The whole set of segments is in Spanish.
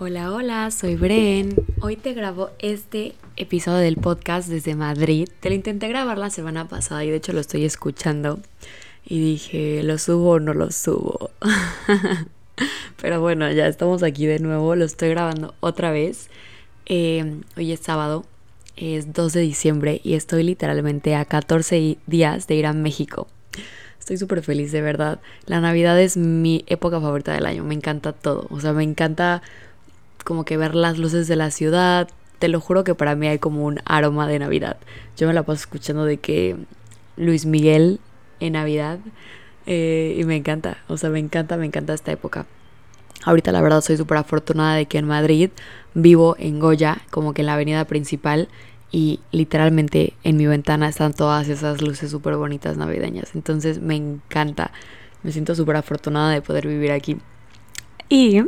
Hola, hola, soy Bren. Hoy te grabo este episodio del podcast desde Madrid. Te lo intenté grabar la semana pasada y de hecho lo estoy escuchando. Y dije, ¿lo subo o no lo subo? Pero bueno, ya estamos aquí de nuevo. Lo estoy grabando otra vez. Eh, hoy es sábado, es 2 de diciembre y estoy literalmente a 14 días de ir a México. Estoy súper feliz, de verdad. La Navidad es mi época favorita del año. Me encanta todo. O sea, me encanta como que ver las luces de la ciudad. Te lo juro que para mí hay como un aroma de Navidad. Yo me la paso escuchando de que Luis Miguel en Navidad eh, y me encanta, o sea, me encanta, me encanta esta época. Ahorita la verdad soy súper afortunada de que en Madrid vivo en Goya, como que en la avenida principal y literalmente en mi ventana están todas esas luces súper bonitas navideñas. Entonces me encanta, me siento súper afortunada de poder vivir aquí. Y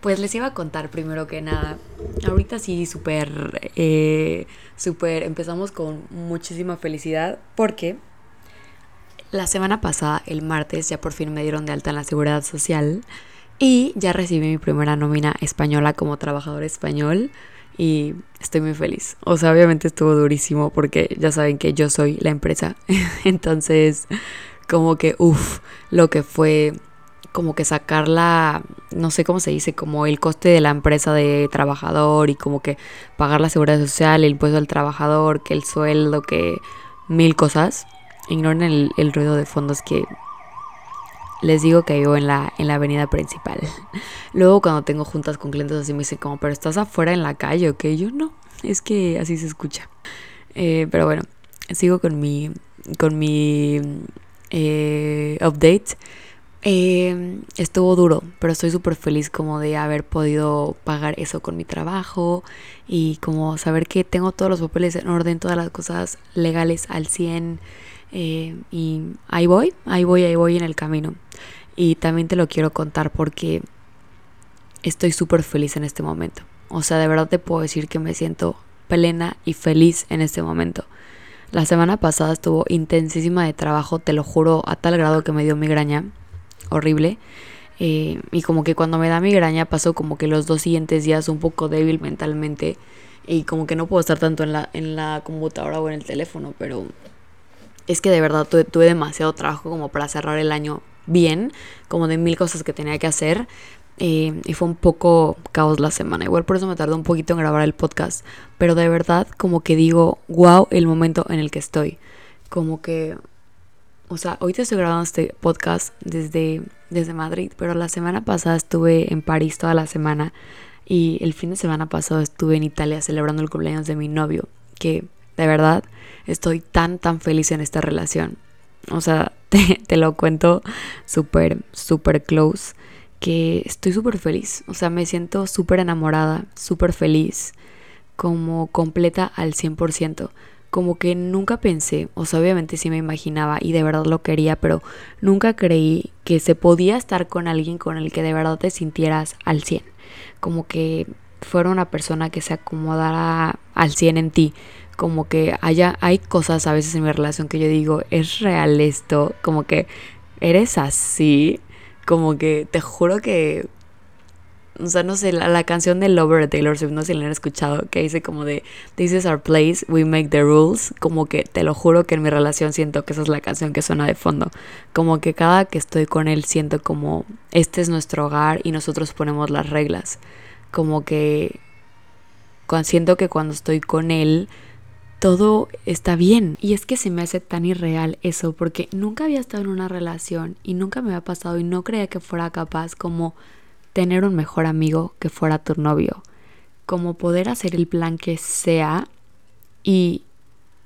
pues les iba a contar primero que nada. Ahorita sí, súper, eh, súper, empezamos con muchísima felicidad porque la semana pasada, el martes, ya por fin me dieron de alta en la seguridad social y ya recibí mi primera nómina española como trabajador español y estoy muy feliz. O sea, obviamente estuvo durísimo porque ya saben que yo soy la empresa. Entonces, como que, uff, lo que fue como que sacar la, no sé cómo se dice, como el coste de la empresa de trabajador y como que pagar la seguridad social, el impuesto al trabajador, que el sueldo, que mil cosas. Ignoren el, ruido de fondos que les digo que vivo en la, en la avenida principal. Luego cuando tengo juntas con clientes así me dicen como, pero estás afuera en la calle, ¿ok? Yo no, es que así se escucha. Eh, pero bueno, sigo con mi, con mi eh, update. Eh, estuvo duro, pero estoy súper feliz como de haber podido pagar eso con mi trabajo y como saber que tengo todos los papeles en orden, todas las cosas legales al 100 eh, y ahí voy, ahí voy, ahí voy en el camino. Y también te lo quiero contar porque estoy súper feliz en este momento. O sea, de verdad te puedo decir que me siento plena y feliz en este momento. La semana pasada estuvo intensísima de trabajo, te lo juro, a tal grado que me dio migraña horrible. Eh, y como que cuando me da migraña paso como que los dos siguientes días un poco débil mentalmente y como que no puedo estar tanto en la, en la computadora o en el teléfono, pero es que de verdad tuve, demasiado trabajo como para cerrar el año bien, como de mil cosas que tenía que hacer. Eh, y fue un poco caos la semana. Igual por eso me tardó un poquito en grabar el podcast. Pero de verdad, como que digo, wow, el momento en el que estoy. Como que o sea, hoy te estoy grabando este podcast desde, desde Madrid, pero la semana pasada estuve en París toda la semana y el fin de semana pasado estuve en Italia celebrando el cumpleaños de mi novio, que de verdad estoy tan, tan feliz en esta relación. O sea, te, te lo cuento súper, súper close, que estoy súper feliz. O sea, me siento súper enamorada, súper feliz, como completa al 100% como que nunca pensé, o sea, obviamente sí me imaginaba y de verdad lo quería, pero nunca creí que se podía estar con alguien con el que de verdad te sintieras al 100. Como que fuera una persona que se acomodara al 100 en ti. Como que haya, hay cosas a veces en mi relación que yo digo, ¿es real esto? Como que eres así. Como que te juro que o sea, no sé, la, canción de Lover de Taylor Swift, no sé si la han escuchado, que dice como de This is our place, we make the rules. Como que te lo juro que en mi relación siento que esa es la canción que suena de fondo. Como que cada que estoy con él siento como este es nuestro hogar y nosotros ponemos las reglas. Como que siento que cuando estoy con él todo está bien. Y es que se me hace tan irreal eso, porque nunca había estado en una relación y nunca me había pasado y no creía que fuera capaz como tener un mejor amigo que fuera tu novio, como poder hacer el plan que sea y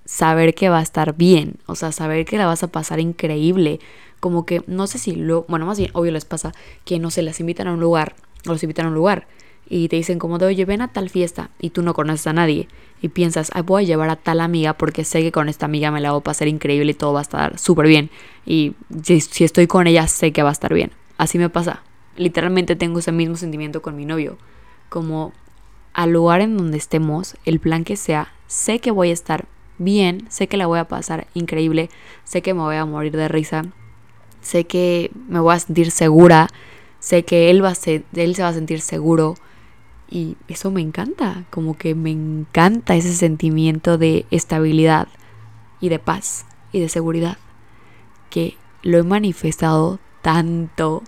saber que va a estar bien, o sea, saber que la vas a pasar increíble, como que no sé si lo, bueno, más bien obvio les pasa que no se las invitan a un lugar, o los invitan a un lugar y te dicen como de, oye, ven a tal fiesta y tú no conoces a nadie y piensas, voy a llevar a tal amiga porque sé que con esta amiga me la voy a pasar increíble y todo va a estar súper bien y si estoy con ella sé que va a estar bien. Así me pasa literalmente tengo ese mismo sentimiento con mi novio. Como al lugar en donde estemos, el plan que sea, sé que voy a estar bien, sé que la voy a pasar increíble, sé que me voy a morir de risa, sé que me voy a sentir segura, sé que él, va a él se va a sentir seguro Y eso me encanta, como que me encanta ese sentimiento de estabilidad y de paz y de seguridad, que lo he manifestado tanto,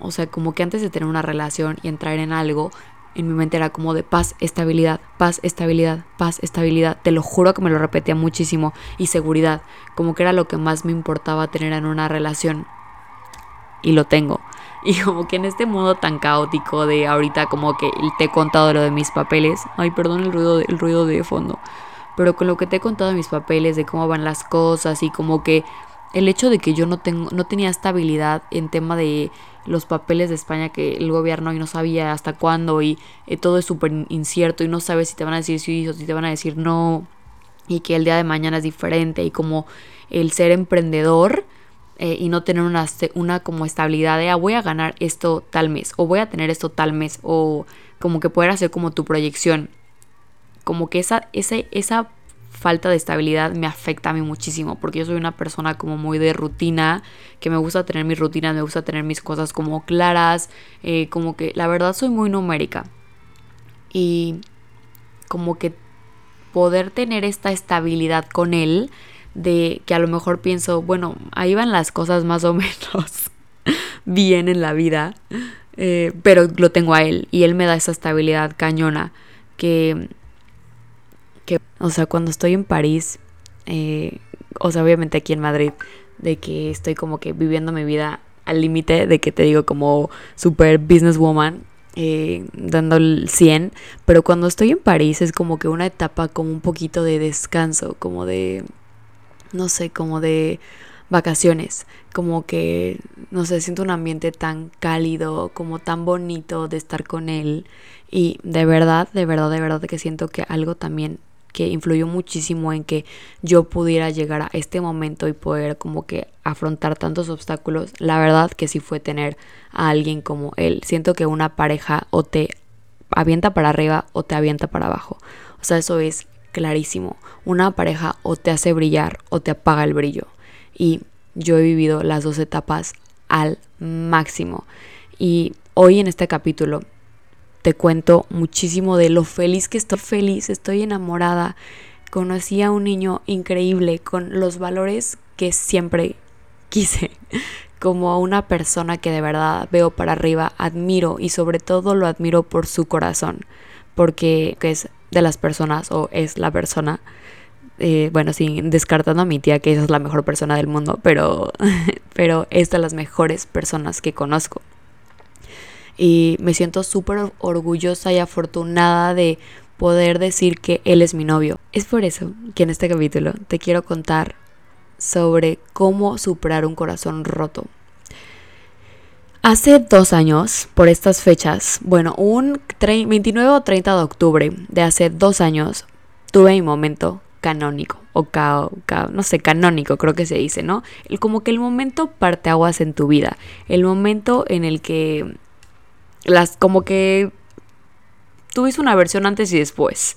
o sea, como que antes de tener una relación y entrar en algo, en mi mente era como de paz, estabilidad, paz, estabilidad, paz, estabilidad. Te lo juro que me lo repetía muchísimo. Y seguridad, como que era lo que más me importaba tener en una relación. Y lo tengo. Y como que en este mundo tan caótico de ahorita como que te he contado lo de mis papeles. Ay, perdón el ruido de, el ruido de fondo. Pero con lo que te he contado de mis papeles, de cómo van las cosas y como que el hecho de que yo no, tengo, no tenía estabilidad en tema de los papeles de España que el gobierno y no sabía hasta cuándo y eh, todo es súper incierto y no sabes si te van a decir sí o si te van a decir no y que el día de mañana es diferente y como el ser emprendedor eh, y no tener una, una como estabilidad de ah, voy a ganar esto tal mes o voy a tener esto tal mes o como que poder hacer como tu proyección. Como que esa, esa, esa falta de estabilidad me afecta a mí muchísimo porque yo soy una persona como muy de rutina, que me gusta tener mis rutinas, me gusta tener mis cosas como claras, eh, como que la verdad soy muy numérica. Y como que poder tener esta estabilidad con él de que a lo mejor pienso, bueno, ahí van las cosas más o menos bien en la vida, eh, pero lo tengo a él y él me da esa estabilidad cañona que o sea, cuando estoy en París, eh, o sea, obviamente aquí en Madrid, de que estoy como que viviendo mi vida al límite, de que te digo como super businesswoman, eh, dando el 100, pero cuando estoy en París es como que una etapa como un poquito de descanso, como de, no sé, como de vacaciones, como que, no sé, siento un ambiente tan cálido, como tan bonito de estar con él y de verdad, de verdad, de verdad que siento que algo también que influyó muchísimo en que yo pudiera llegar a este momento y poder como que afrontar tantos obstáculos, la verdad que sí fue tener a alguien como él. Siento que una pareja o te avienta para arriba o te avienta para abajo. O sea, eso es clarísimo. Una pareja o te hace brillar o te apaga el brillo. Y yo he vivido las dos etapas al máximo. Y hoy en este capítulo te cuento muchísimo de lo feliz que estoy feliz, estoy enamorada. Conocí a un niño increíble con los valores que siempre quise, como a una persona que de verdad veo para arriba, admiro y sobre todo lo admiro por su corazón, porque es de las personas o es la persona, eh, bueno, sin descartando a mi tía que esa es la mejor persona del mundo, pero, pero es de las mejores personas que conozco y me siento súper orgullosa y afortunada de poder decir que él es mi novio. Es por eso que en este capítulo te quiero contar sobre cómo superar un corazón roto. Hace dos años, por estas fechas, bueno, un 29 o 30 de octubre de hace dos años, tuve mi momento canónico, o no sé, canónico creo que se dice, ¿no? Como que el momento parteaguas en tu vida, el momento en el que las como que tuviste una versión antes y después.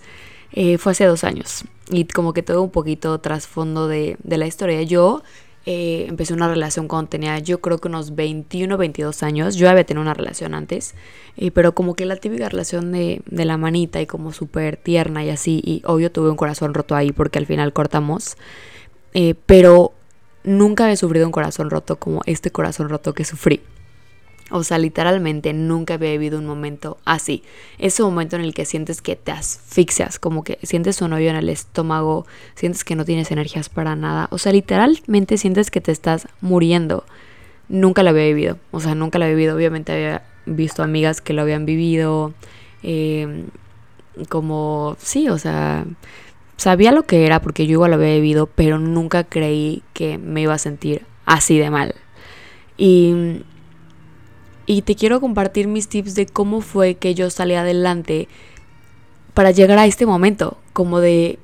Eh, fue hace dos años y como que todo un poquito trasfondo de, de la historia. Yo eh, empecé una relación cuando tenía yo creo que unos 21, 22 años. Yo había tenido una relación antes, eh, pero como que la típica relación de, de la manita y como súper tierna y así. Y obvio tuve un corazón roto ahí porque al final cortamos. pero nunca había sufrido un corazón roto como este corazón roto que sufrí. O sea, literalmente nunca había vivido un momento así. Ese momento en el que sientes que te asfixias, como que sientes un hoyo en el estómago, sientes que no tienes energías para nada. O sea, literalmente sientes que te estás muriendo. Nunca lo había vivido. O sea, nunca lo había vivido. Obviamente había visto amigas que lo habían vivido. Eh, como, sí, o sea, sabía lo que era porque yo igual lo había vivido, pero nunca creí que me iba a sentir así de mal. Y y te quiero compartir mis tips de cómo fue que yo salí adelante para llegar a este momento, como de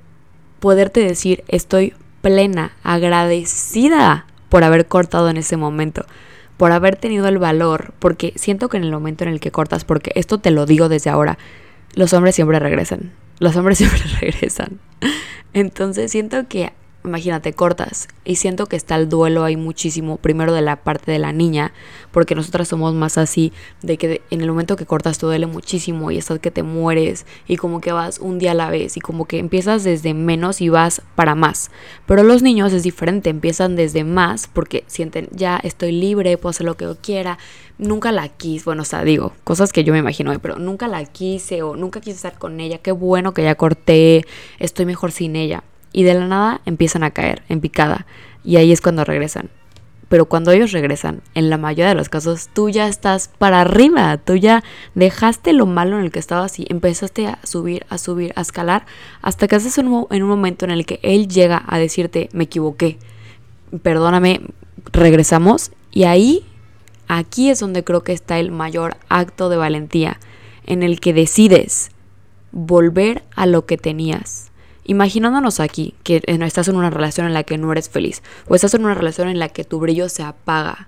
poderte decir estoy plena, agradecida por haber cortado en ese momento, por haber tenido el valor, porque siento que en el momento en el que cortas, porque esto te lo digo desde ahora, los hombres siempre regresan, los hombres siempre regresan. Entonces siento que imagínate, cortas. Y siento que está el duelo ahí muchísimo, primero de la parte de la niña, porque nosotras somos más así, de que en el momento que cortas te duele muchísimo y estás que te mueres y como que vas un día a la vez y como que empiezas desde menos y vas para más. Pero los niños es diferente, empiezan desde más porque sienten, ya estoy libre, puedo hacer lo que yo quiera. Nunca la quise, bueno, o sea, digo, cosas que yo me imagino, pero nunca la quise o nunca quise estar con ella, qué bueno que ya corté, estoy mejor sin ella y de la nada empiezan a caer en picada y ahí es cuando regresan. Pero cuando ellos regresan, en la mayoría de los casos, tú ya estás para arriba, tú ya dejaste lo malo en el que estabas y empezaste a subir, a subir, a escalar, hasta que haces un, en un momento en el que él llega a decirte, me equivoqué, perdóname, regresamos, y ahí, aquí es donde creo que está el mayor acto de valentía, en el que decides volver a lo que tenías Imaginándonos aquí que estás en una relación en la que no eres feliz, o estás en una relación en la que tu brillo se apaga,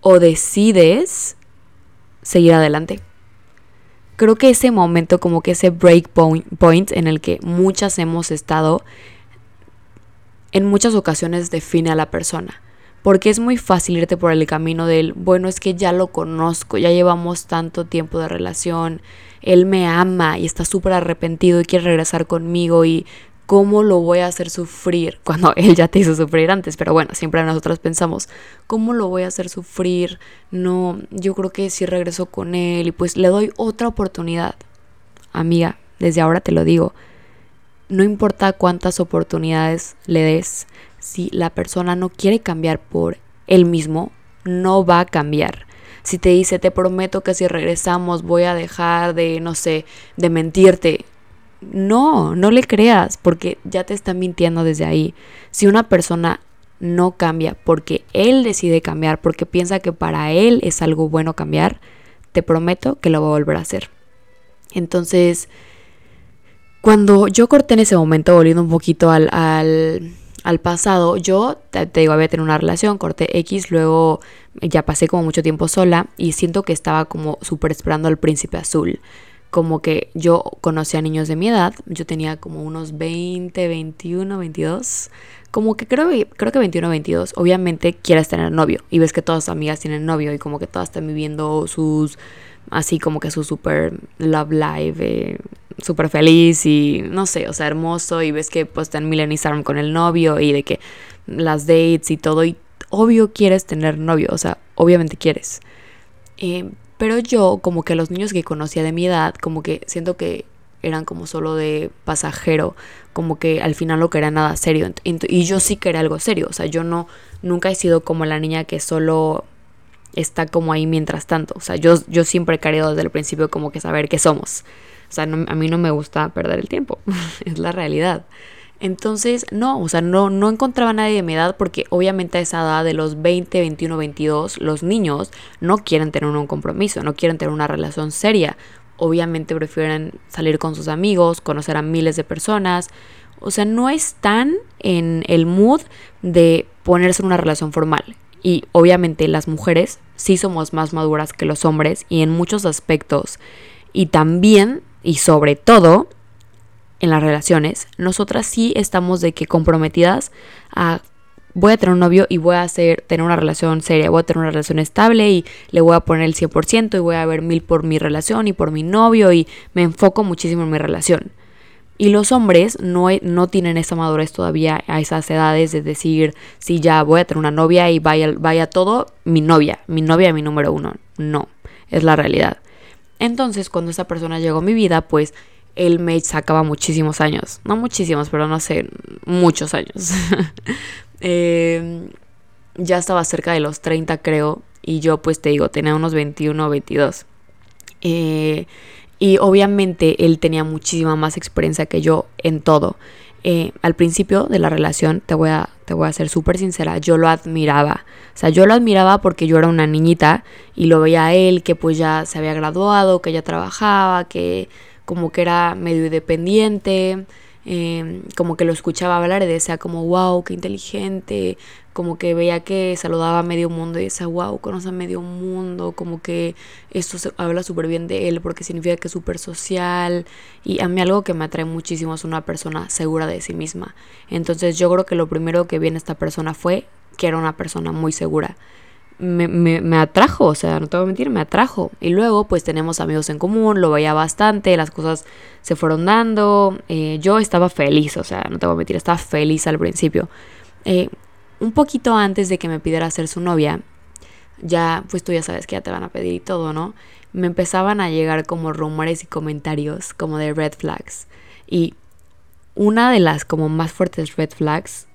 o decides seguir adelante. Creo que ese momento, como que ese break point en el que muchas hemos estado, en muchas ocasiones define a la persona. Porque es muy fácil irte por el camino del, bueno, es que ya lo conozco, ya llevamos tanto tiempo de relación, él me ama y está súper arrepentido y quiere regresar conmigo y cómo lo voy a hacer sufrir cuando él ya te hizo sufrir antes. Pero bueno, siempre nosotros pensamos, ¿cómo lo voy a hacer sufrir? No, yo creo que si regreso con él y pues le doy otra oportunidad. Amiga, desde ahora te lo digo, no importa cuántas oportunidades le des, si la persona no quiere cambiar por él mismo, no va a cambiar si te dice, te prometo que si regresamos voy a dejar de, no sé, de mentirte. No, no le creas porque ya te está mintiendo desde ahí. Si una persona no cambia porque él decide cambiar, porque piensa que para él es algo bueno cambiar, te prometo que lo va a volver a hacer. Entonces, cuando yo corté en ese momento, volviendo un poquito al, al al pasado, yo te, digo, había tenido una relación, corté X, luego ya pasé como mucho tiempo sola y siento que estaba como súper esperando al príncipe azul. Como que yo conocía niños de mi edad, yo tenía como unos 20, 21, 22, como que creo, creo que 21, 22. Obviamente quieres tener novio y ves que todas tus amigas tienen novio y como que todas están viviendo sus, así como que su super love life, eh, súper feliz y no sé, o sea, hermoso y ves que pues están Milen con el novio y de que las dates y todo y obvio quieres tener novio, o sea, obviamente quieres. Eh, pero yo como que los niños que conocía de mi edad, como que siento que eran como solo de pasajero, como que al final no quería nada serio. Y yo sí quería algo serio, o sea, yo no, nunca he sido como la niña que solo está como ahí mientras tanto. O sea, yo, yo siempre he querido desde el principio como que saber qué somos. O sea, a mí no me gusta perder el tiempo, es la realidad. Entonces, no, o sea, no, no encontraba a nadie de mi edad porque obviamente a esa edad de los 20, 21, 22, los niños no quieren tener un compromiso, no quieren tener una relación seria. Obviamente prefieren salir con sus amigos, conocer a miles de personas. O sea, no están en el mood de ponerse en una relación formal. Y obviamente las mujeres sí somos más maduras que los hombres y en muchos aspectos. Y también y sobre todo en las relaciones, nosotras sí estamos de que comprometidas a voy a tener un novio y voy a hacer, tener una relación seria, voy a tener una relación estable y le voy a poner el 100% y voy a ver mil por mi relación y por mi novio y me enfoco muchísimo en mi relación. Y los hombres no, no tienen esa madurez todavía a esas edades de decir, si ya voy a tener una novia y vaya, vaya todo, mi novia, mi novia mi número uno. No, es la realidad. Entonces, cuando esa persona llegó a mi vida, pues él me sacaba muchísimos años. No muchísimos, pero no sé, muchos años. Em, ya estaba cerca de los 30, creo. Y yo, pues te digo, tenía unos 21 o 22. Eh, y obviamente él tenía muchísima más experiencia que yo en todo. Eh, al principio de la relación, te voy a, te voy a ser súper sincera, yo lo admiraba. O sea, yo lo admiraba porque yo era una niñita y lo veía a él que pues ya se había graduado, que ya trabajaba, que como que era medio independiente. Em, como que lo escuchaba hablar y decía como, wow, qué inteligente, como que veía que saludaba a medio mundo y decía, wow, conoce a medio mundo, como que esto se, habla súper bien de él porque significa que es súper social y a mí algo que me atrae muchísimo es una persona segura de sí misma. Entonces yo creo que lo primero que vi en esta persona fue que era una persona muy segura me, me, atrajo, o sea, no te voy a mentir, me atrajo. Y luego pues tenemos amigos en común, lo veía bastante, las cosas se fueron dando, eh, yo estaba feliz, o sea, no te voy a mentir, estaba feliz al principio. Eh, un poquito antes de que me pidiera ser su novia, ya, pues tú ya sabes que ya te van a pedir y todo, ¿no? Me empezaban a llegar como rumores y comentarios como de red flags. Y una de las como más fuertes red flags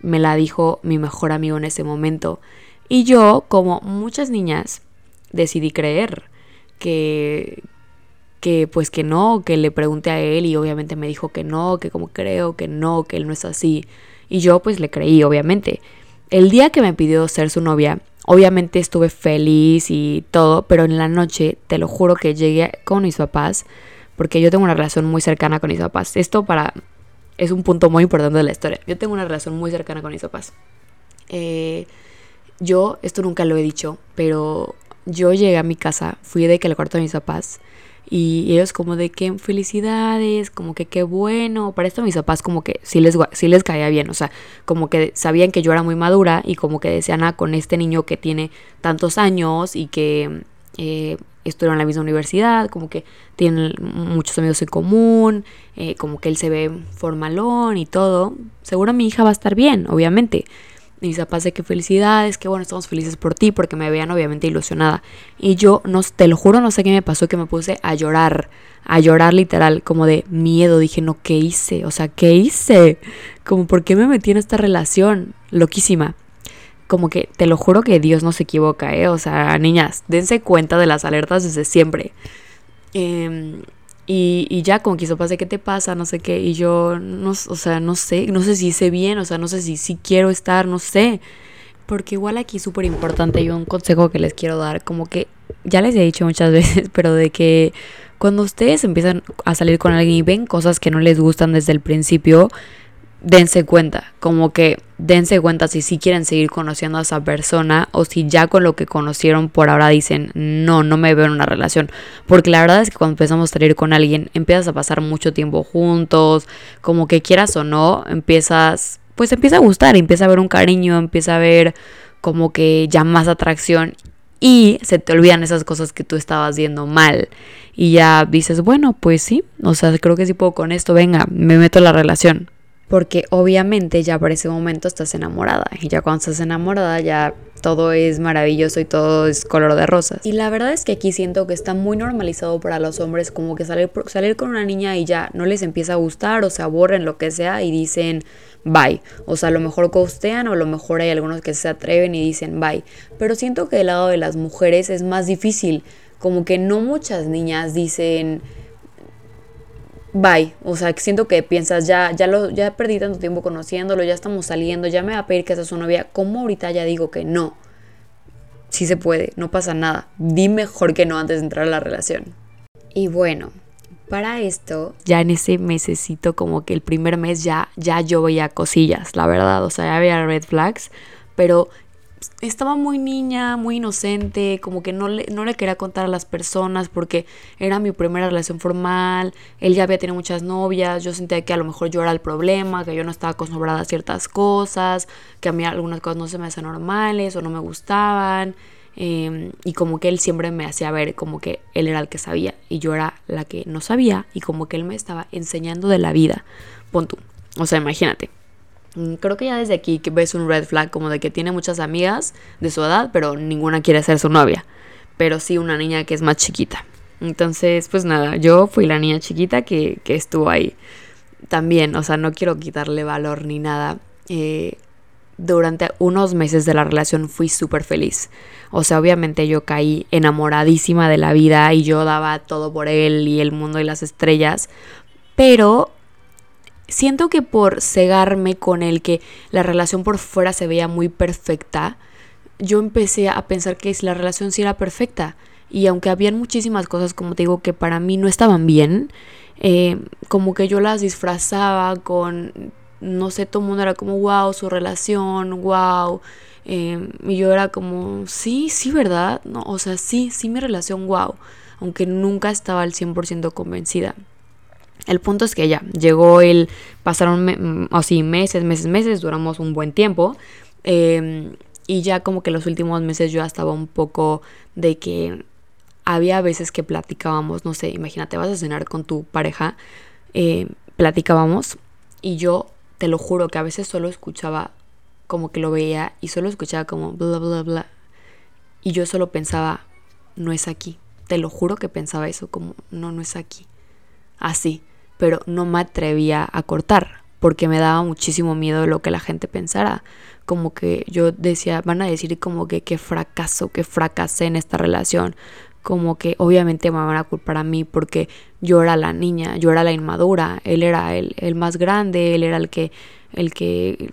me la dijo mi mejor amigo en ese momento y yo, como muchas niñas, decidí creer que, que pues que no, que le pregunté a él y obviamente me dijo que no, que como creo que no, que él no es así. Y yo pues le creí, obviamente. El día que me pidió ser su novia, obviamente estuve feliz y todo, pero en la noche, te lo juro que llegué con mis papás, porque yo tengo una relación muy cercana con mis papás. Esto para es un punto muy importante de la historia. Yo tengo una relación muy cercana con mis papás. Eh, yo, esto nunca lo he dicho, pero yo llegué a mi casa, fui de que el cuarto de mis papás y ellos como de que felicidades, como que qué bueno. Para esto mis papás como que sí les, sí les caía bien, o sea, como que sabían que yo era muy madura y como que decían, ah, con este niño que tiene tantos años y que eh, en la misma universidad, como que tienen muchos amigos en común, eh, como que él se ve formalón y todo. Seguro mi hija va a estar bien, obviamente. Y mis papás de que felicidades, que bueno, estamos felices por ti, porque me veían obviamente ilusionada. Y yo, no, te lo juro, no sé qué me pasó, que me puse a llorar, a llorar literal, como de miedo. Dije, no, ¿qué hice? O sea, ¿qué hice? Como, ¿por qué me metí en esta relación? Loquísima. Como que, te lo juro que Dios no se equivoca, ¿eh? O sea, niñas, dense cuenta de las alertas desde siempre. Eh, y, y ya como que hizo pase, ¿qué te pasa? No sé qué. Y yo, no, o sea, no sé, no sé si hice bien, o sea, no sé si, si quiero estar, no sé. Porque igual aquí es súper importante y un consejo que les quiero dar, como que ya les he dicho muchas veces, pero de que cuando ustedes empiezan a salir con alguien y ven cosas que no les gustan desde el principio, dense cuenta, como que dense cuenta si sí quieren seguir conociendo a esa persona o si ya con lo que conocieron por ahora dicen, no, no me veo en una relación. Porque la verdad es que cuando empezamos a salir con alguien, empiezas a pasar mucho tiempo juntos, como que quieras o no, empiezas, pues empieza a gustar, empieza a ver un cariño, empieza a ver como que ya más atracción y se te olvidan esas cosas que tú estabas viendo mal. Y ya dices, bueno, pues sí, o sea, creo que sí puedo con esto, venga, me meto en la relación porque obviamente ya por ese momento estás enamorada y ya cuando estás enamorada ya todo es maravilloso y todo es color de rosas. Y la verdad es que aquí siento que está muy normalizado para los hombres como que salir, salir con una niña y ya no les empieza a gustar o se aburren lo que sea y dicen bye. O sea, a lo mejor costean o a lo mejor hay algunos que se atreven y dicen bye. Pero siento que del lado de las mujeres es más difícil. Como que no muchas niñas dicen bye. O sea, siento que piensas, ya, ya, lo, ya perdí tanto tiempo conociéndolo, ya estamos saliendo, ya me va a pedir que sea su novia. ¿Cómo ahorita ya digo que no? Sí se puede, no pasa nada. Di mejor que no antes de entrar a la relación. Y bueno, para esto, ya en ese mesecito, como que el primer mes ya, ya yo veía cosillas, la verdad. O sea, ya había red flags, pero estaba muy niña, muy inocente, como que no le, no le quería contar a las personas porque era mi primera relación formal, él ya había tenido muchas novias, yo sentía que a lo mejor yo era el problema, que yo no estaba acostumbrada a ciertas cosas, que a mí algunas cosas no se me hacían normales o no me gustaban. Em, y como que él siempre me hacía ver como que él era el que sabía y yo era la que no sabía y como que él me estaba enseñando de la vida. Pon tú. O sea, imagínate, creo que ya desde aquí ves un red flag como de que tiene muchas amigas de su edad, pero ninguna quiere ser su novia. Pero sí una niña que es más chiquita. Entonces, pues nada, yo fui la niña chiquita que, estuvo ahí. También, o sea, no quiero quitarle valor ni nada. Eh, durante unos meses de la relación fui súper feliz. O sea, obviamente yo caí enamoradísima de la vida y yo daba todo por él y el mundo y las estrellas. Pero siento que por cegarme con el que la relación por fuera se veía muy perfecta, yo empecé a pensar que la relación sí era perfecta. Y aunque habían muchísimas cosas, como te digo, que para mí no estaban bien, eh, como que yo las disfrazaba con, no sé, todo el mundo era como, wow, su relación, wow. Eh, y yo era como, sí, sí, ¿verdad? No, o sea, sí, sí, mi relación, wow. Aunque nunca estaba al 100% convencida. El punto es que ya llegó el, pasaron así meses, meses, meses, duramos un buen tiempo. Em, y ya como que los últimos meses yo estaba un poco de que había veces que platicábamos, no sé, imagínate, vas a cenar con tu pareja, eh, platicábamos y yo te lo juro que a veces solo escuchaba como que lo veía y solo escuchaba como bla, bla, bla. Y yo solo pensaba, no es aquí. Te lo juro que pensaba eso, como, no, no es aquí. Así, pero no me atrevía a cortar porque me daba muchísimo miedo lo que la gente pensara. Como que yo decía, van a decir como que qué fracaso, que fracasé en esta relación como que obviamente me van a culpar a mí porque yo era la niña, yo era la inmadura, él era el, el más grande, él era el que, el que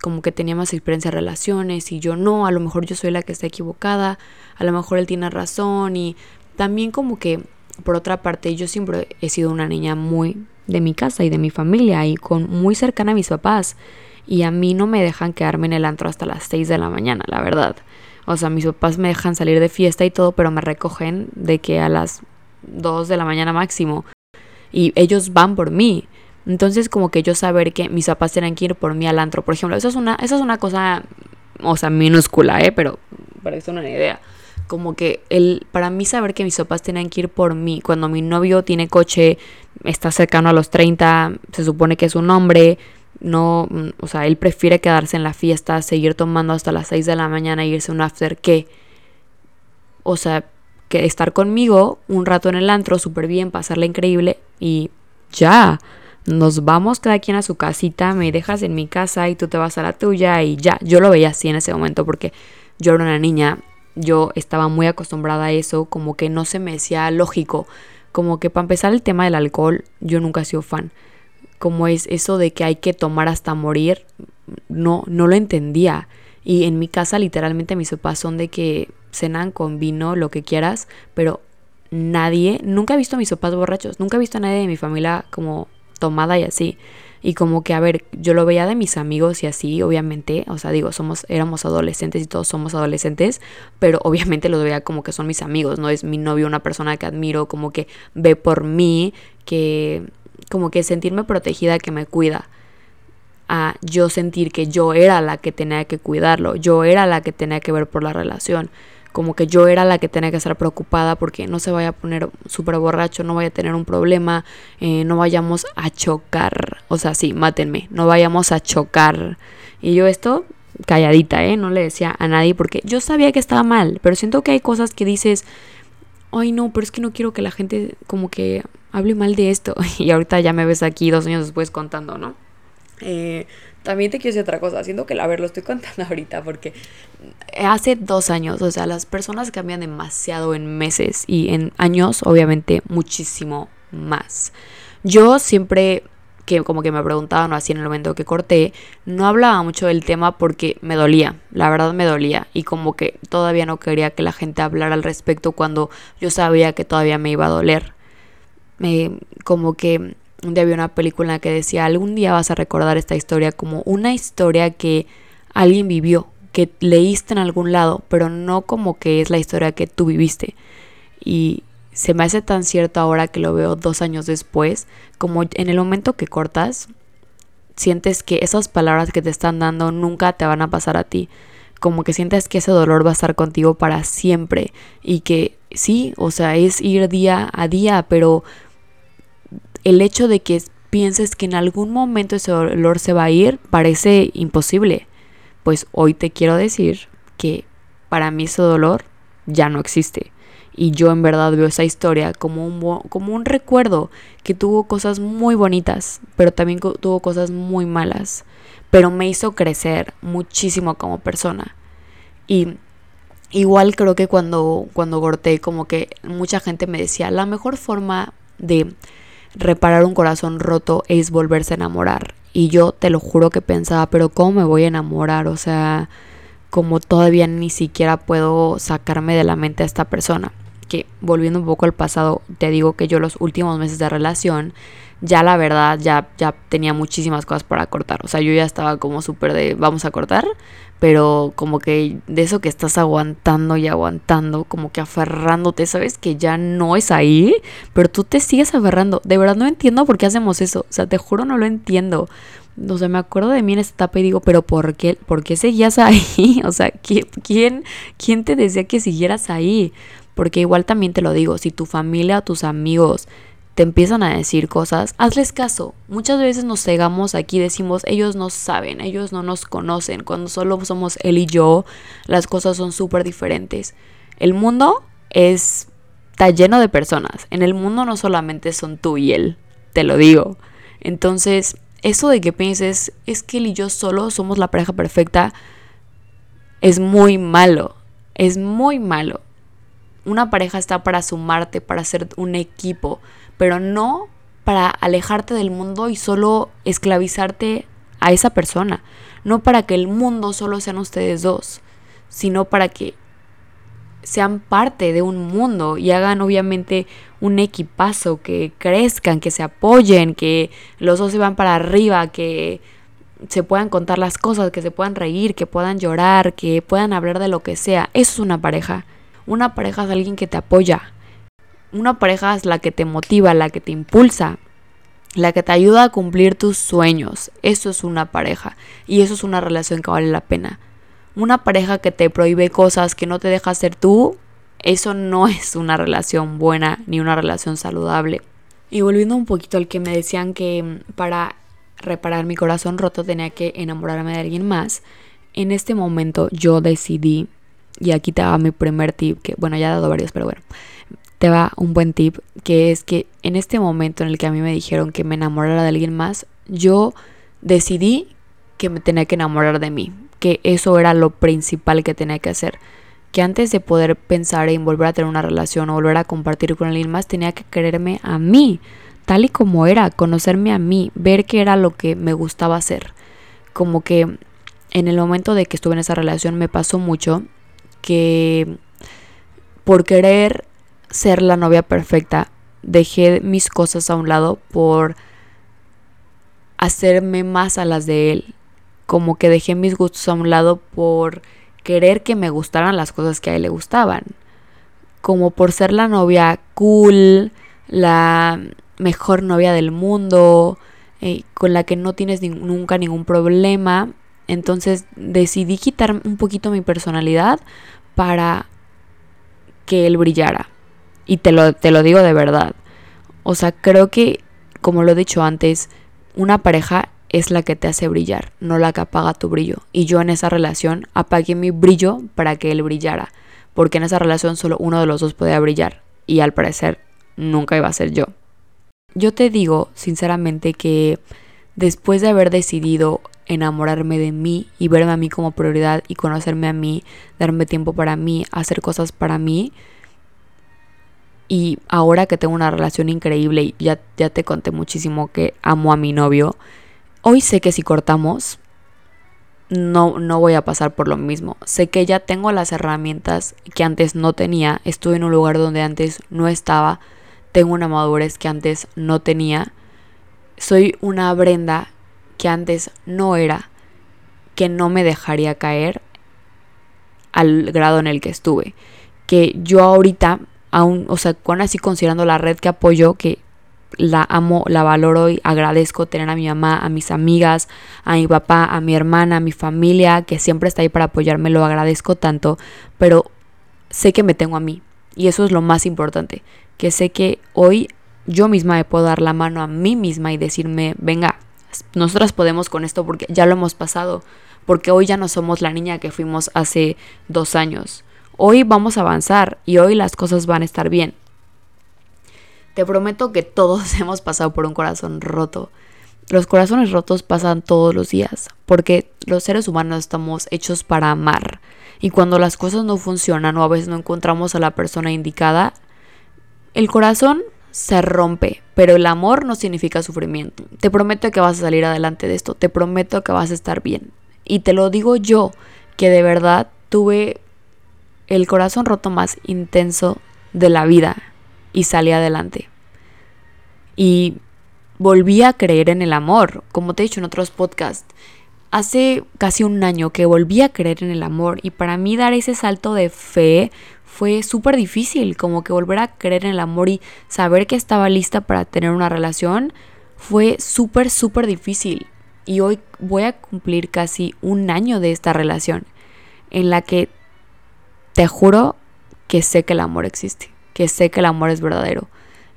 como que tenía más experiencia en relaciones y yo no, a lo mejor yo soy la que está equivocada, a lo mejor él tiene razón y también como que por otra parte yo siempre he sido una niña muy de mi casa y de mi familia y con muy cercana a mis papás y a mí no me dejan quedarme en el antro hasta las 6 de la mañana, la verdad. O sea, mis papás me dejan salir de fiesta y todo, pero me recogen de que a las 2 de la mañana máximo. Y ellos van por mí. Entonces, como que yo saber que mis papás tienen que ir por mí al antro, por ejemplo, eso es una, eso es una cosa, o sea, minúscula, ¿eh? Pero para una idea. Como que el, para mí saber que mis papás tienen que ir por mí, cuando mi novio tiene coche, está cercano a los 30, se supone que es un hombre, no, o sea, él prefiere quedarse en la fiesta, seguir tomando hasta las 6 de la mañana e irse a un after que, o sea, que estar conmigo un rato en el antro súper bien, pasarla increíble y ya, nos vamos cada quien a su casita, me dejas en mi casa y tú te vas a la tuya y ya, yo lo veía así en ese momento porque yo era una niña, yo estaba muy acostumbrada a eso, como que no se me decía lógico, como que para empezar el tema del alcohol, yo nunca he sido fan como es eso de que hay que tomar hasta morir, no, no lo entendía. Y en mi casa literalmente mis papás son de que cenan con vino, lo que quieras, pero nadie, nunca he visto a mis papás borrachos, nunca he visto a nadie de mi familia como tomada y así. Y como que, a ver, yo lo veía de mis amigos y así, obviamente, o sea, digo, somos, éramos adolescentes y todos somos adolescentes, pero obviamente lo veía como que son mis amigos, no es mi novio, una persona que admiro, como que ve por mí, que como que sentirme protegida que me cuida. A yo sentir que yo era la que tenía que cuidarlo, yo era la que tenía que ver por la relación, como que yo era la que tenía que estar preocupada porque no se vaya a poner súper borracho, no vaya a tener un problema, eh, no vayamos a chocar, o sea, sí, mátenme, no vayamos a chocar. Y yo esto calladita, ¿eh? No le decía a nadie porque yo sabía que estaba mal, pero siento que hay cosas que dices, ay no, pero es que no quiero que la gente como que hable mal de esto. Y ahorita ya me ves aquí dos años después contando, ¿no? Eh, también te quiero decir otra cosa, siento que, a ver, lo estoy contando ahorita porque hace dos años, o sea, las personas cambian demasiado en meses y en años, obviamente, muchísimo más. Yo siempre que como que me preguntaban o así en el momento que corté, no hablaba mucho del tema porque me dolía, la verdad me dolía y como que todavía no quería que la gente hablara al respecto cuando yo sabía que todavía me iba a doler como que día había una película que decía, algún día vas a recordar esta historia como una historia que alguien vivió, que leíste en algún lado, pero no como que es la historia que tú viviste. Y se me hace tan cierto ahora que lo veo dos años después, como en el momento que cortas, sientes que esas palabras que te están dando nunca te van a pasar a ti. Como que sientes que ese dolor va a estar contigo para siempre y que sí, o sea, es ir día a día, pero el hecho de que pienses que en algún momento ese dolor se va a ir parece imposible. Pues hoy te quiero decir que para mí ese dolor ya no existe. Y yo en verdad veo esa historia como un, como un recuerdo que tuvo cosas muy bonitas, pero también tuvo cosas muy malas. Pero me hizo crecer muchísimo como persona. Y igual creo que cuando, cuando corté, como que mucha gente me decía, la mejor forma de reparar un corazón roto es volverse a enamorar. Y yo te lo juro que pensaba, pero ¿cómo me voy a enamorar? O sea, como todavía ni siquiera puedo sacarme de la mente a esta persona. que volviendo un poco al pasado, te digo que yo los últimos meses de relación, ya la verdad, ya, ya tenía muchísimas cosas para cortar. O sea, yo ya estaba como súper de, vamos a cortar, pero como que de eso que estás aguantando y aguantando, como que aferrándote, sabes que ya no es ahí, pero tú te sigues aferrando. De verdad no entiendo por qué hacemos eso. O sea, te juro no lo entiendo. O sea, me acuerdo de mí en esta etapa y digo, pero ¿por qué, ¿por qué seguías ahí? O sea, ¿quién, ¿quién te decía que siguieras ahí? Porque igual también te lo digo, si tu familia o tus amigos te empiezan a decir cosas, hazles caso. Muchas veces nos cegamos aquí, decimos, ellos no saben, ellos no nos conocen. Cuando solo somos él y yo, las cosas son súper diferentes. El mundo es, está lleno de personas. En el mundo no solamente son tú y él, te lo digo. Entonces, eso de que pienses, es que él y yo solo somos la pareja perfecta, es muy malo. Es muy malo. Una pareja está para sumarte, para ser un equipo, pero no para alejarte del mundo y solo esclavizarte a esa persona. No para que el mundo solo sean ustedes dos, sino para que sean parte de un mundo y hagan obviamente un equipazo, que crezcan, que se apoyen, que los dos se van para arriba, que se puedan contar las cosas, que se puedan reír, que puedan llorar, que puedan hablar de lo que sea. Eso es una pareja. Una pareja es alguien que te apoya, una pareja es la que te motiva, la que te impulsa, la que te ayuda a cumplir tus sueños. Eso es una pareja y eso es una relación que vale la pena. Una pareja que te prohíbe cosas que no te deja ser tú, eso no es una relación buena ni una relación saludable. Y volviendo un poquito al que me decían que mm, para reparar mi corazón roto tenía que enamorarme de alguien más, en este momento yo decidí, y aquí te mi primer tip, que bueno, ya he dado varios, pero bueno, te va un buen tip, que es que en este momento en el que a mí me dijeron que me enamorara de alguien más, yo decidí que me tenía que enamorar de mí, que eso era lo principal que tenía que hacer. Que antes de poder pensar en volver a tener una relación o volver a compartir con alguien más, tenía que quererme a mí, tal y como era, conocerme a mí, ver qué era lo que me gustaba hacer. Como que en el momento de que estuve en esa relación me pasó mucho que por querer ser la novia perfecta. Dejé mis cosas a un lado por hacerme más a las de él. Como que dejé mis gustos a un lado por querer que me gustaran las cosas que a él le gustaban. Como por ser la novia cool, la mejor novia del mundo, eh, con la que no tienes nunca ningún problema. Entonces decidí quitar un poquito mi personalidad para que él brillara. Y te lo, te lo digo de verdad. O sea, creo que, como lo he dicho antes, una pareja es la que te hace brillar, no la que apaga tu brillo. Y yo en esa relación apagué mi brillo para que él brillara. Porque en esa relación solo uno de los dos podía brillar. Y al parecer nunca iba a ser yo. Yo te digo, sinceramente, que después de haber decidido enamorarme de mí y verme a mí como prioridad y conocerme a mí, darme tiempo para mí, hacer cosas para mí, y ahora que tengo una relación increíble y ya, ya te conté muchísimo que amo a mi novio, hoy sé que si cortamos, no, no voy a pasar por lo mismo. Sé que ya tengo las herramientas que antes no tenía. Estuve en un lugar donde antes no estaba. Tengo una madurez que antes no tenía. Soy una Brenda que antes no era. Que no me dejaría caer al grado en el que estuve. Que yo ahorita aún, o sea, con así considerando la red que apoyo, que la amo, la valoro y agradezco tener a mi mamá, a mis amigas, a mi papá, a mi hermana, a mi familia, que siempre está ahí para apoyarme, lo agradezco tanto, pero sé que me tengo a mí. Y eso es lo más importante, que sé que hoy yo misma me puedo dar la mano a mí misma y decirme, venga, nosotras podemos con esto porque ya lo hemos pasado, porque hoy ya no somos la niña que fuimos hace dos años Hoy vamos a avanzar y hoy las cosas van a estar bien. Te prometo que todos hemos pasado por un corazón roto. Los corazones rotos pasan todos los días, porque los seres humanos estamos hechos para amar. Y cuando las cosas no funcionan o a veces no encontramos a la persona indicada, el corazón se rompe, pero el amor no significa sufrimiento. Te prometo que vas a salir adelante de esto, te prometo que vas a estar bien. Y te lo digo yo, que de verdad tuve el corazón roto más intenso de la vida y salí adelante. Y volví a creer en el amor, como te he dicho en otros podcasts. Hace casi un año que volví a creer en el amor y para mí dar ese salto de fe fue súper difícil, como que volver a creer en el amor y saber que estaba lista para tener una relación fue súper, súper difícil. Y hoy voy a cumplir casi un año de esta relación en la que te juro que sé que el amor existe, que sé que el amor es verdadero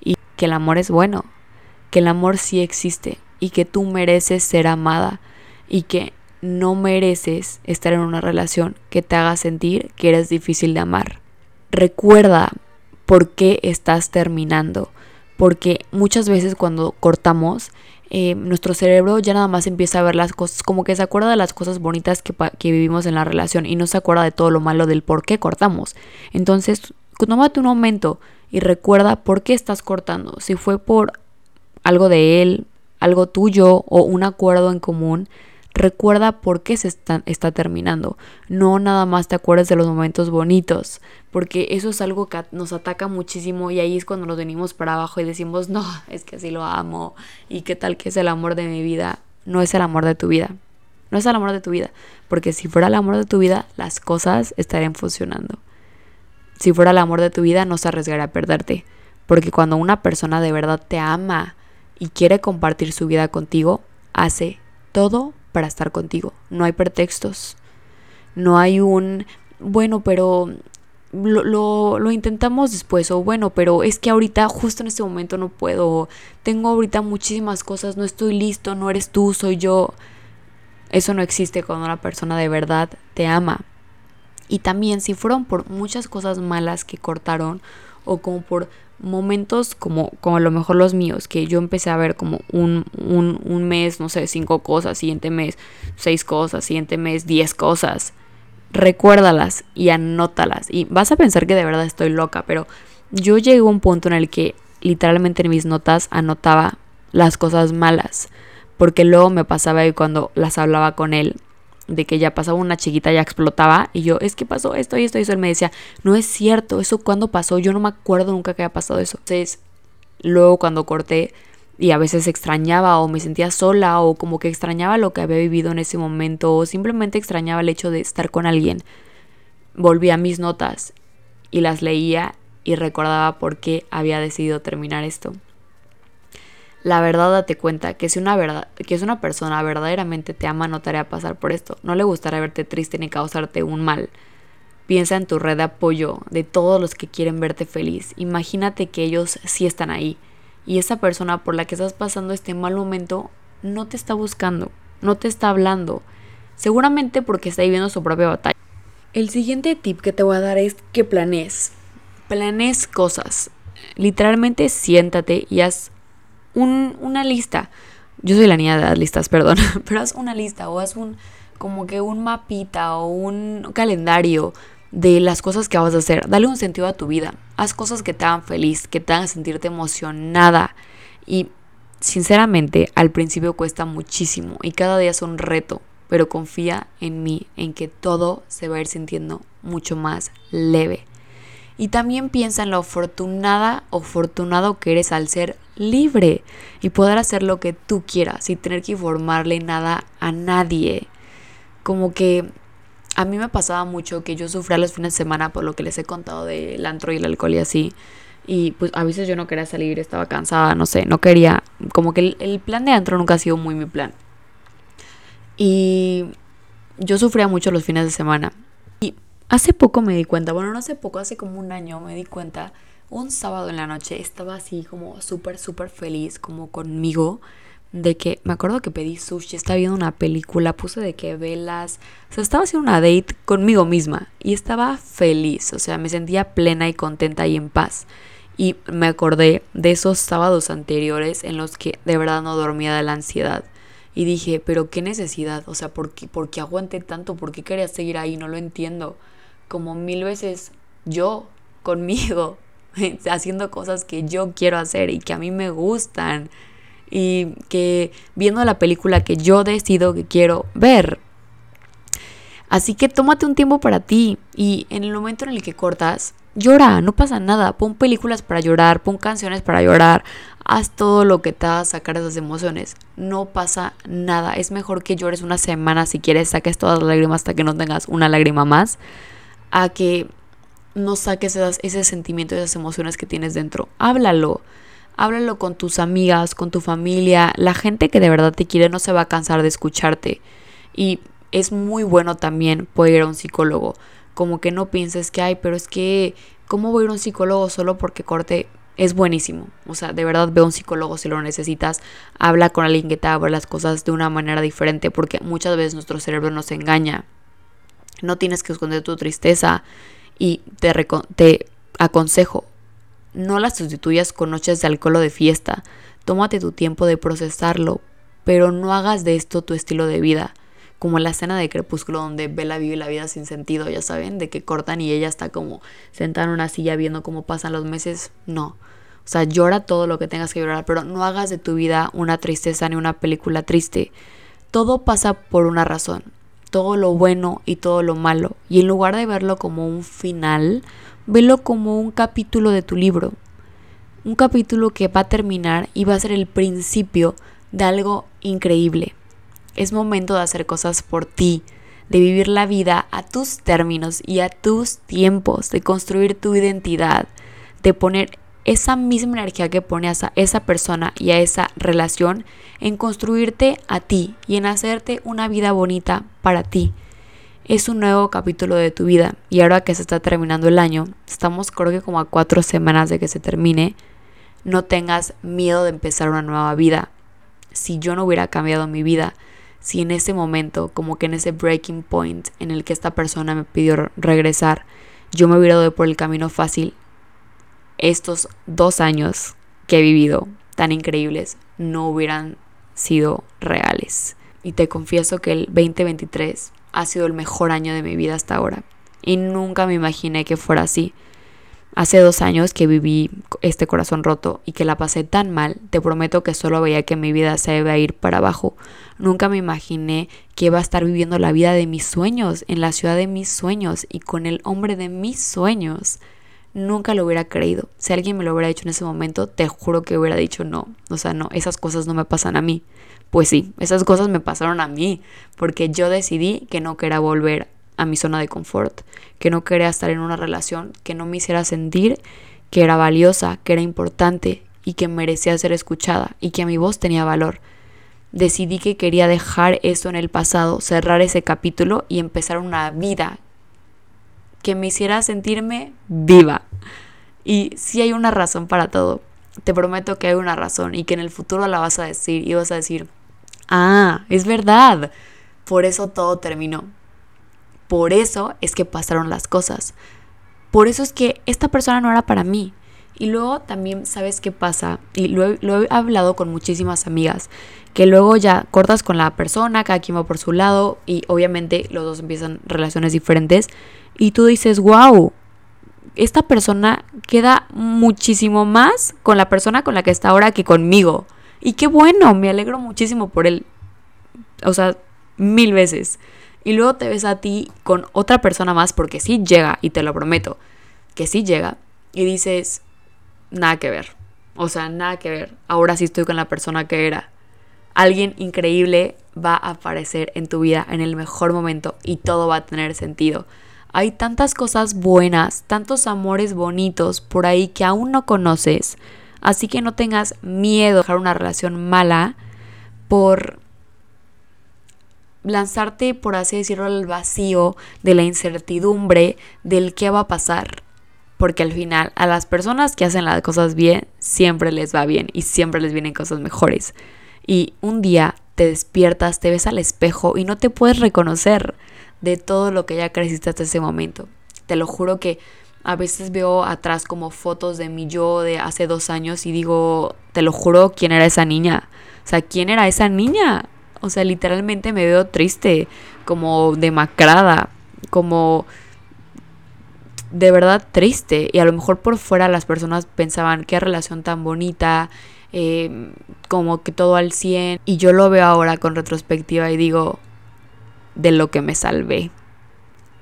y que el amor es bueno, que el amor sí existe y que tú mereces ser amada y que no mereces estar en una relación que te haga sentir que eres difícil de amar. Recuerda por qué estás terminando, porque muchas veces cuando cortamos eh, nuestro cerebro ya nada más empieza a ver las cosas, como que se acuerda de las cosas bonitas que, que vivimos en la relación y no se acuerda de todo lo malo del por qué cortamos. Entonces, tómate un momento y recuerda por qué estás cortando. Si fue por algo de él, algo tuyo o un acuerdo en común, Recuerda por qué se está, terminando. No nada más te acuerdes de los momentos bonitos, porque eso es algo que nos ataca muchísimo y ahí es cuando nos venimos para abajo y decimos, no, es que así lo amo y qué tal que es el amor de mi vida. No es el amor de tu vida. No es el amor de tu vida, porque si fuera el amor de tu vida, las cosas estarían funcionando. Si fuera el amor de tu vida, no se arriesgaría a perderte, porque cuando una persona de verdad te ama y quiere compartir su vida contigo, hace todo para estar contigo. No hay pretextos. No hay un, bueno, pero lo, lo, intentamos después. O bueno, pero es que ahorita, justo en este momento no puedo. Tengo ahorita muchísimas cosas. No estoy listo. No eres tú, soy yo. Eso no existe cuando una persona de verdad te ama. Y también si fueron por muchas cosas malas que cortaron o como por momentos como, como a lo mejor los míos, que yo empecé a ver como un, un, un mes, no sé, cinco cosas, siguiente mes seis cosas, siguiente mes diez cosas. Recuérdalas y anótalas. Y vas a pensar que de verdad estoy loca, pero yo llegué a un punto en el que literalmente en mis notas anotaba las cosas malas, porque luego me pasaba y cuando las hablaba con él, de que ya pasaba una chiquita, ya explotaba. Y yo, es que pasó esto y esto y eso. Él me decía, no es cierto, eso cuando pasó, yo no me acuerdo nunca que haya pasado eso. Entonces, luego cuando corté y a veces extrañaba o me sentía sola o como que extrañaba lo que había vivido en ese momento o simplemente extrañaba el hecho de estar con alguien, volví a mis notas y las leía y recordaba por qué había decidido terminar esto la verdad date cuenta que si una verdad, que es una persona verdaderamente te ama no te hará pasar por esto. No le gustará verte triste ni causarte un mal. Piensa en tu red de apoyo, de todos los que quieren verte feliz. Imagínate que ellos sí están ahí. Y esa persona por la que estás pasando este mal momento no te está buscando, no te está hablando. Seguramente porque está viviendo su propia batalla. El siguiente tip que te voy a dar es que planees. Planees cosas. Literalmente siéntate y haz un, una lista. Yo soy la niña de las listas, perdón, pero haz una lista o haz un como que un mapita o un calendario de las cosas que vas a hacer. Dale un sentido a tu vida. Haz cosas que te hagan feliz, que te hagan sentirte emocionada. Y sinceramente, al principio cuesta muchísimo y cada día es un reto, pero confía en mí, en que todo se va a ir sintiendo mucho más leve. Y también piensa en lo afortunada o afortunado que eres al ser libre y poder hacer lo que tú quieras sin tener que informarle nada a nadie. Como que a mí me pasaba mucho que yo sufría los fines de semana por lo que les he contado del antro y el alcohol y así. Y pues a veces yo no quería salir, estaba cansada, no sé, no quería. Como que el, el plan de antro nunca ha sido muy mi plan. Y yo sufría mucho los fines de semana. Hace poco me di cuenta, bueno, no hace poco, hace como un año me di cuenta, un sábado en la noche estaba así como súper, súper feliz, como conmigo, de que me acuerdo que pedí sushi, estaba viendo una película, puse de que velas, o sea, estaba haciendo una date conmigo misma y estaba feliz, o sea, me sentía plena y contenta y en paz. Y me acordé de esos sábados anteriores en los que de verdad no dormía de la ansiedad. Y dije, pero qué necesidad, o sea, ¿por qué, ¿por qué aguanté tanto? ¿Por qué quería seguir ahí? No lo entiendo como mil veces yo conmigo, haciendo cosas que yo quiero hacer y que a mí me gustan y que viendo la película que yo decido que quiero ver. Así que tómate un tiempo para ti y en el momento en el que cortas, Llora, no pasa nada. Pon películas para llorar, pon canciones para llorar. Haz todo lo que te haga sacar esas emociones. No pasa nada. Es mejor que llores una semana si quieres, saques todas las lágrimas hasta que no tengas una lágrima más. A que no saques ese sentimiento, esas emociones que tienes dentro. Háblalo. Háblalo con tus amigas, con tu familia. La gente que de verdad te quiere no se va a cansar de escucharte. Y es muy bueno también poder ir a un psicólogo como que no pienses que, ay, pero es que, ¿cómo voy a ir a un psicólogo solo porque corte? Es buenísimo. O sea, de verdad ve a un psicólogo si lo necesitas. Habla con alguien que te abra las cosas de una manera diferente porque muchas veces nuestro cerebro nos engaña. No tienes que esconder tu tristeza y te, te aconsejo, no la sustituyas con noches de alcohol o de fiesta. Tómate tu tiempo de procesarlo, pero no hagas de esto tu estilo de vida como la escena de Crepúsculo donde Bella vive la vida sin sentido, ya saben, de que cortan y ella está como sentada en una silla viendo cómo pasan los meses. No. O sea, llora todo lo que tengas que llorar, pero no hagas de tu vida una tristeza ni una película triste. Todo pasa por una razón. Todo lo bueno y todo lo malo. Y en lugar de verlo como un final, velo como un capítulo de tu libro. Un capítulo que va a terminar y va a ser el principio de algo increíble. Es momento de hacer cosas por ti, de vivir la vida a tus términos y a tus tiempos, de construir tu identidad, de poner esa misma energía que pones a esa persona y a esa relación en construirte a ti y en hacerte una vida bonita para ti. Es un nuevo capítulo de tu vida y ahora que se está terminando el año, estamos creo que como a cuatro semanas de que se termine, no tengas miedo de empezar una nueva vida. Si yo no hubiera cambiado mi vida, si en ese momento, como que en ese breaking point en el que esta persona me pidió regresar, yo me hubiera dado por el camino fácil, estos dos años que he vivido tan increíbles no hubieran sido reales. Y te confieso que el 2023 ha sido el mejor año de mi vida hasta ahora. Y nunca me imaginé que fuera así. Hace dos años que viví este corazón roto y que la pasé tan mal, te prometo que solo veía que mi vida se iba a ir para abajo. Nunca me imaginé que iba a estar viviendo la vida de mis sueños, en la ciudad de mis sueños y con el hombre de mis sueños. Nunca lo hubiera creído. Si alguien me lo hubiera dicho en ese momento, te juro que hubiera dicho no. O sea, no, esas cosas no me pasan a mí. Pues sí, esas cosas me pasaron a mí, porque yo decidí que no quería volver a mi zona de confort, que no quería estar en una relación que no me hiciera sentir que era valiosa, que era importante y que merecía ser escuchada y que mi voz tenía valor. Decidí que quería dejar eso en el pasado, cerrar ese capítulo y empezar una vida que me hiciera sentirme viva. Y si hay una razón para todo. Te prometo que hay una razón y que en el futuro la vas a decir y vas a decir, ah, es verdad. Por eso todo terminó. Por eso es que pasaron las cosas. Por eso es que esta persona no era para mí. Y luego también, ¿sabes qué pasa? Y lo he, hablado con muchísimas amigas, que luego ya cortas con la persona, cada quien va por su lado y obviamente los dos empiezan relaciones diferentes y tú dices, wow, esta persona queda muchísimo más con la persona con la que está ahora que conmigo. Y qué bueno, me alegro muchísimo por él. O sea, mil veces y luego te ves a ti con otra persona más porque sí llega, y te lo prometo, que sí llega, y dices, nada que ver, o sea, nada que ver, ahora sí estoy con la persona que era. Alguien increíble va a aparecer en tu vida en el mejor momento y todo va a tener sentido. Hay tantas cosas buenas, tantos amores bonitos por ahí que aún no conoces. Así que no tengas miedo de dejar una relación mala por lanzarte, por así decirlo, al vacío de la incertidumbre del qué va a pasar. Porque al final a las personas que hacen las cosas bien, siempre les va bien y siempre les vienen cosas mejores. Y un día te despiertas, te ves al espejo y no te puedes reconocer de todo lo que ya creciste hasta ese momento. Te lo juro que a veces veo atrás como fotos de mi yo de hace dos años y digo, te lo juro, ¿quién era esa niña? O sea, ¿quién era esa niña? O sea, literalmente me veo triste, como demacrada, como de verdad triste. Y a lo mejor por fuera las personas pensaban, qué relación tan bonita, eh, como que todo al 100. Y yo lo veo ahora con retrospectiva y digo, de lo que me salvé.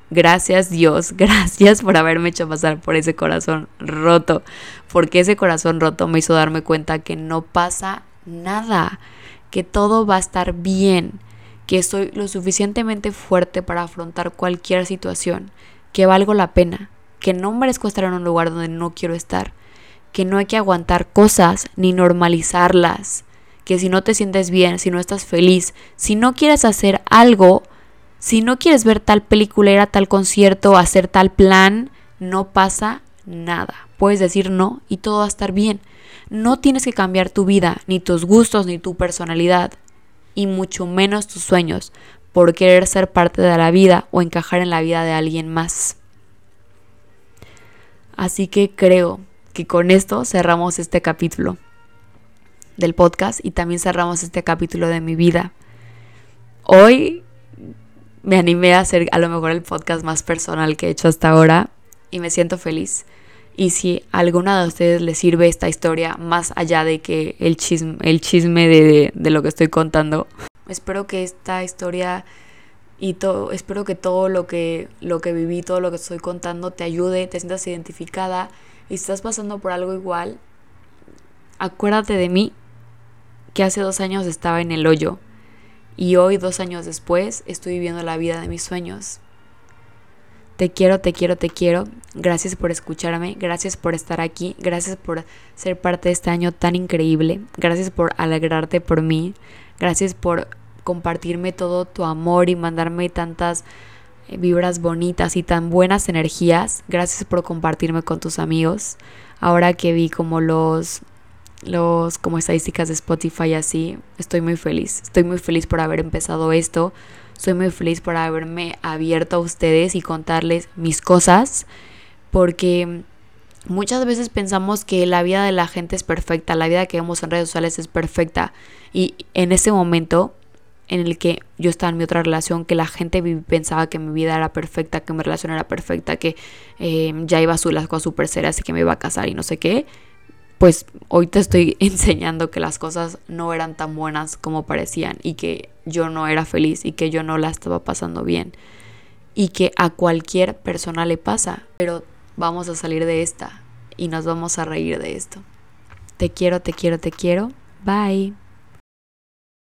Gracias Dios, gracias por haberme hecho pasar por ese corazón roto, porque ese corazón roto me hizo darme cuenta que no pasa nada, que todo va a estar bien, que soy lo suficientemente fuerte para afrontar cualquier situación, que valgo la pena, que no merezco estar en un lugar donde no quiero estar, que no hay que aguantar cosas ni normalizarlas, que si no te sientes bien, si no estás feliz, si no quieres hacer algo, si no quieres ver tal película, tal concierto, hacer tal plan, no pasa nada. Puedes decir no y todo va a estar bien. No tienes que cambiar tu vida, ni tus gustos, ni tu personalidad, y mucho menos tus sueños, por querer ser parte de la vida o encajar en la vida de alguien más. Así que creo que con esto cerramos este capítulo del podcast y también cerramos este capítulo de mi vida. Hoy me animé a hacer a lo mejor el podcast más personal que he hecho hasta ahora y me siento feliz. Y si a alguna de ustedes les sirve esta historia, más allá de que el chisme, el chisme de, de lo que estoy contando, espero que esta historia y todo, espero que todo lo que, lo que viví, todo lo que estoy contando te ayude, te sientas identificada y estás pasando por algo igual, acuérdate de mí que hace dos años estaba en el hoyo y hoy, dos años después, estoy viviendo la vida de mis sueños. Te quiero, te quiero, te quiero. Gracias por escucharme, gracias por estar aquí, gracias por ser parte de este año tan increíble, gracias por alegrarte por mí, gracias por compartirme todo tu amor y mandarme tantas eh, vibras bonitas y tan buenas energías. Gracias por compartirme con tus amigos. Ahora que vi como los los como estadísticas de Spotify así, estoy muy feliz. Estoy muy feliz por haber empezado esto. Estoy muy feliz por haberme abierto a ustedes y contarles mis cosas porque muchas veces pensamos que la vida de la gente es perfecta, la vida que vemos en redes sociales es perfecta y en ese momento en el que yo estaba en mi otra relación, que la gente pensaba que mi vida era perfecta, que mi relación era perfecta, que eh, ya iba a su, las cosas súper serias y que me iba a casar y no sé qué, pues hoy te estoy enseñando que las cosas no eran tan buenas como parecían y que yo no era feliz y que yo no la estaba pasando bien y que a cualquier persona le pasa, pero vamos a salir de esta y nos vamos a reír de esto. Te quiero, te quiero, te quiero. Bye.